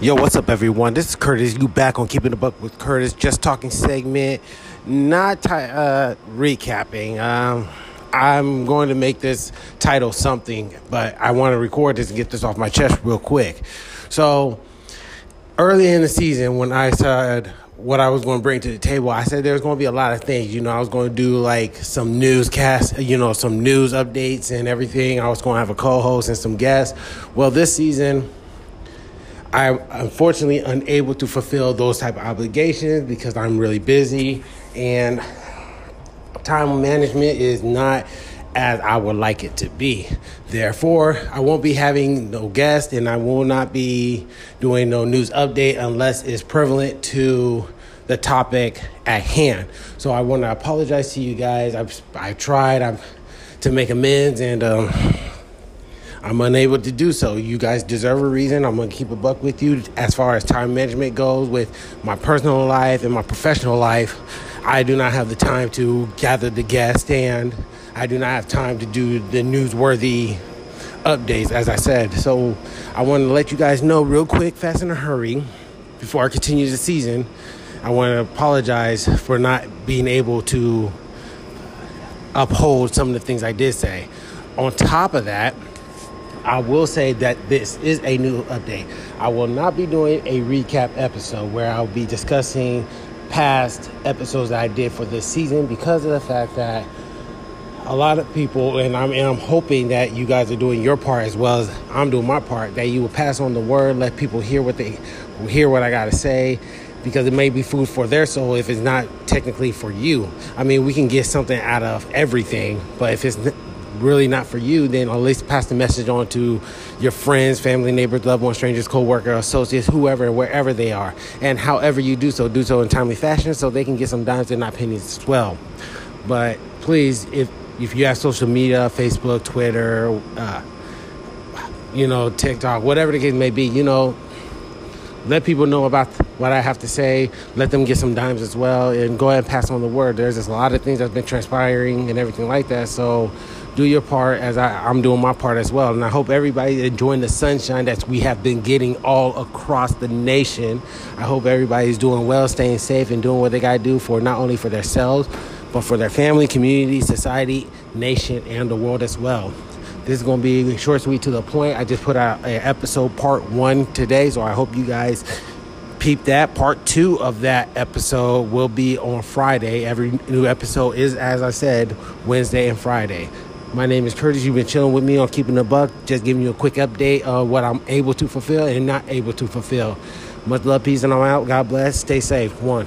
Yo, what's up, everyone? This is Curtis. You back on Keeping the Buck with Curtis, just talking segment, not uh, recapping. Um, I'm going to make this title something, but I want to record this and get this off my chest real quick. So, early in the season, when I said what I was going to bring to the table, I said there's going to be a lot of things. You know, I was going to do like some newscast, you know, some news updates and everything. I was going to have a co host and some guests. Well, this season, I'm unfortunately unable to fulfill those type of obligations because I'm really busy and time management is not as I would like it to be. Therefore, I won't be having no guest and I will not be doing no news update unless it's prevalent to the topic at hand. So I want to apologize to you guys. I've I tried I'm, to make amends and um, I'm unable to do so. You guys deserve a reason. I'm going to keep a buck with you as far as time management goes with my personal life and my professional life. I do not have the time to gather the guests and I do not have time to do the newsworthy updates, as I said. So I want to let you guys know real quick, fast in a hurry, before I continue the season. I want to apologize for not being able to uphold some of the things I did say. On top of that, I will say that this is a new update. I will not be doing a recap episode where I'll be discussing past episodes that I did for this season because of the fact that a lot of people, and I'm, and I'm hoping that you guys are doing your part as well as I'm doing my part, that you will pass on the word, let people hear what they hear what I got to say, because it may be food for their soul if it's not technically for you. I mean, we can get something out of everything, but if it's really not for you, then at least pass the message on to your friends, family, neighbors, loved ones, strangers, co-worker, associates, whoever, wherever they are. And however you do so, do so in timely fashion so they can get some dimes and not pennies as well. But please, if if you have social media, Facebook, Twitter, uh, you know, TikTok, whatever the case may be, you know, let people know about what I have to say. Let them get some dimes as well, and go ahead and pass on the word. There's just a lot of things that's been transpiring and everything like that. So do your part as I, am doing my part as well. And I hope everybody enjoying the sunshine that we have been getting all across the nation. I hope everybody's doing well, staying safe, and doing what they got to do for not only for themselves, but for their family, community, society, nation, and the world as well. This is going to be short, sweet, to the point. I just put out an episode part one today, so I hope you guys peep that. Part two of that episode will be on Friday. Every new episode is, as I said, Wednesday and Friday. My name is Curtis. You've been chilling with me on Keeping the Buck, just giving you a quick update of what I'm able to fulfill and not able to fulfill. Much love, peace, and I'm out. God bless. Stay safe. One.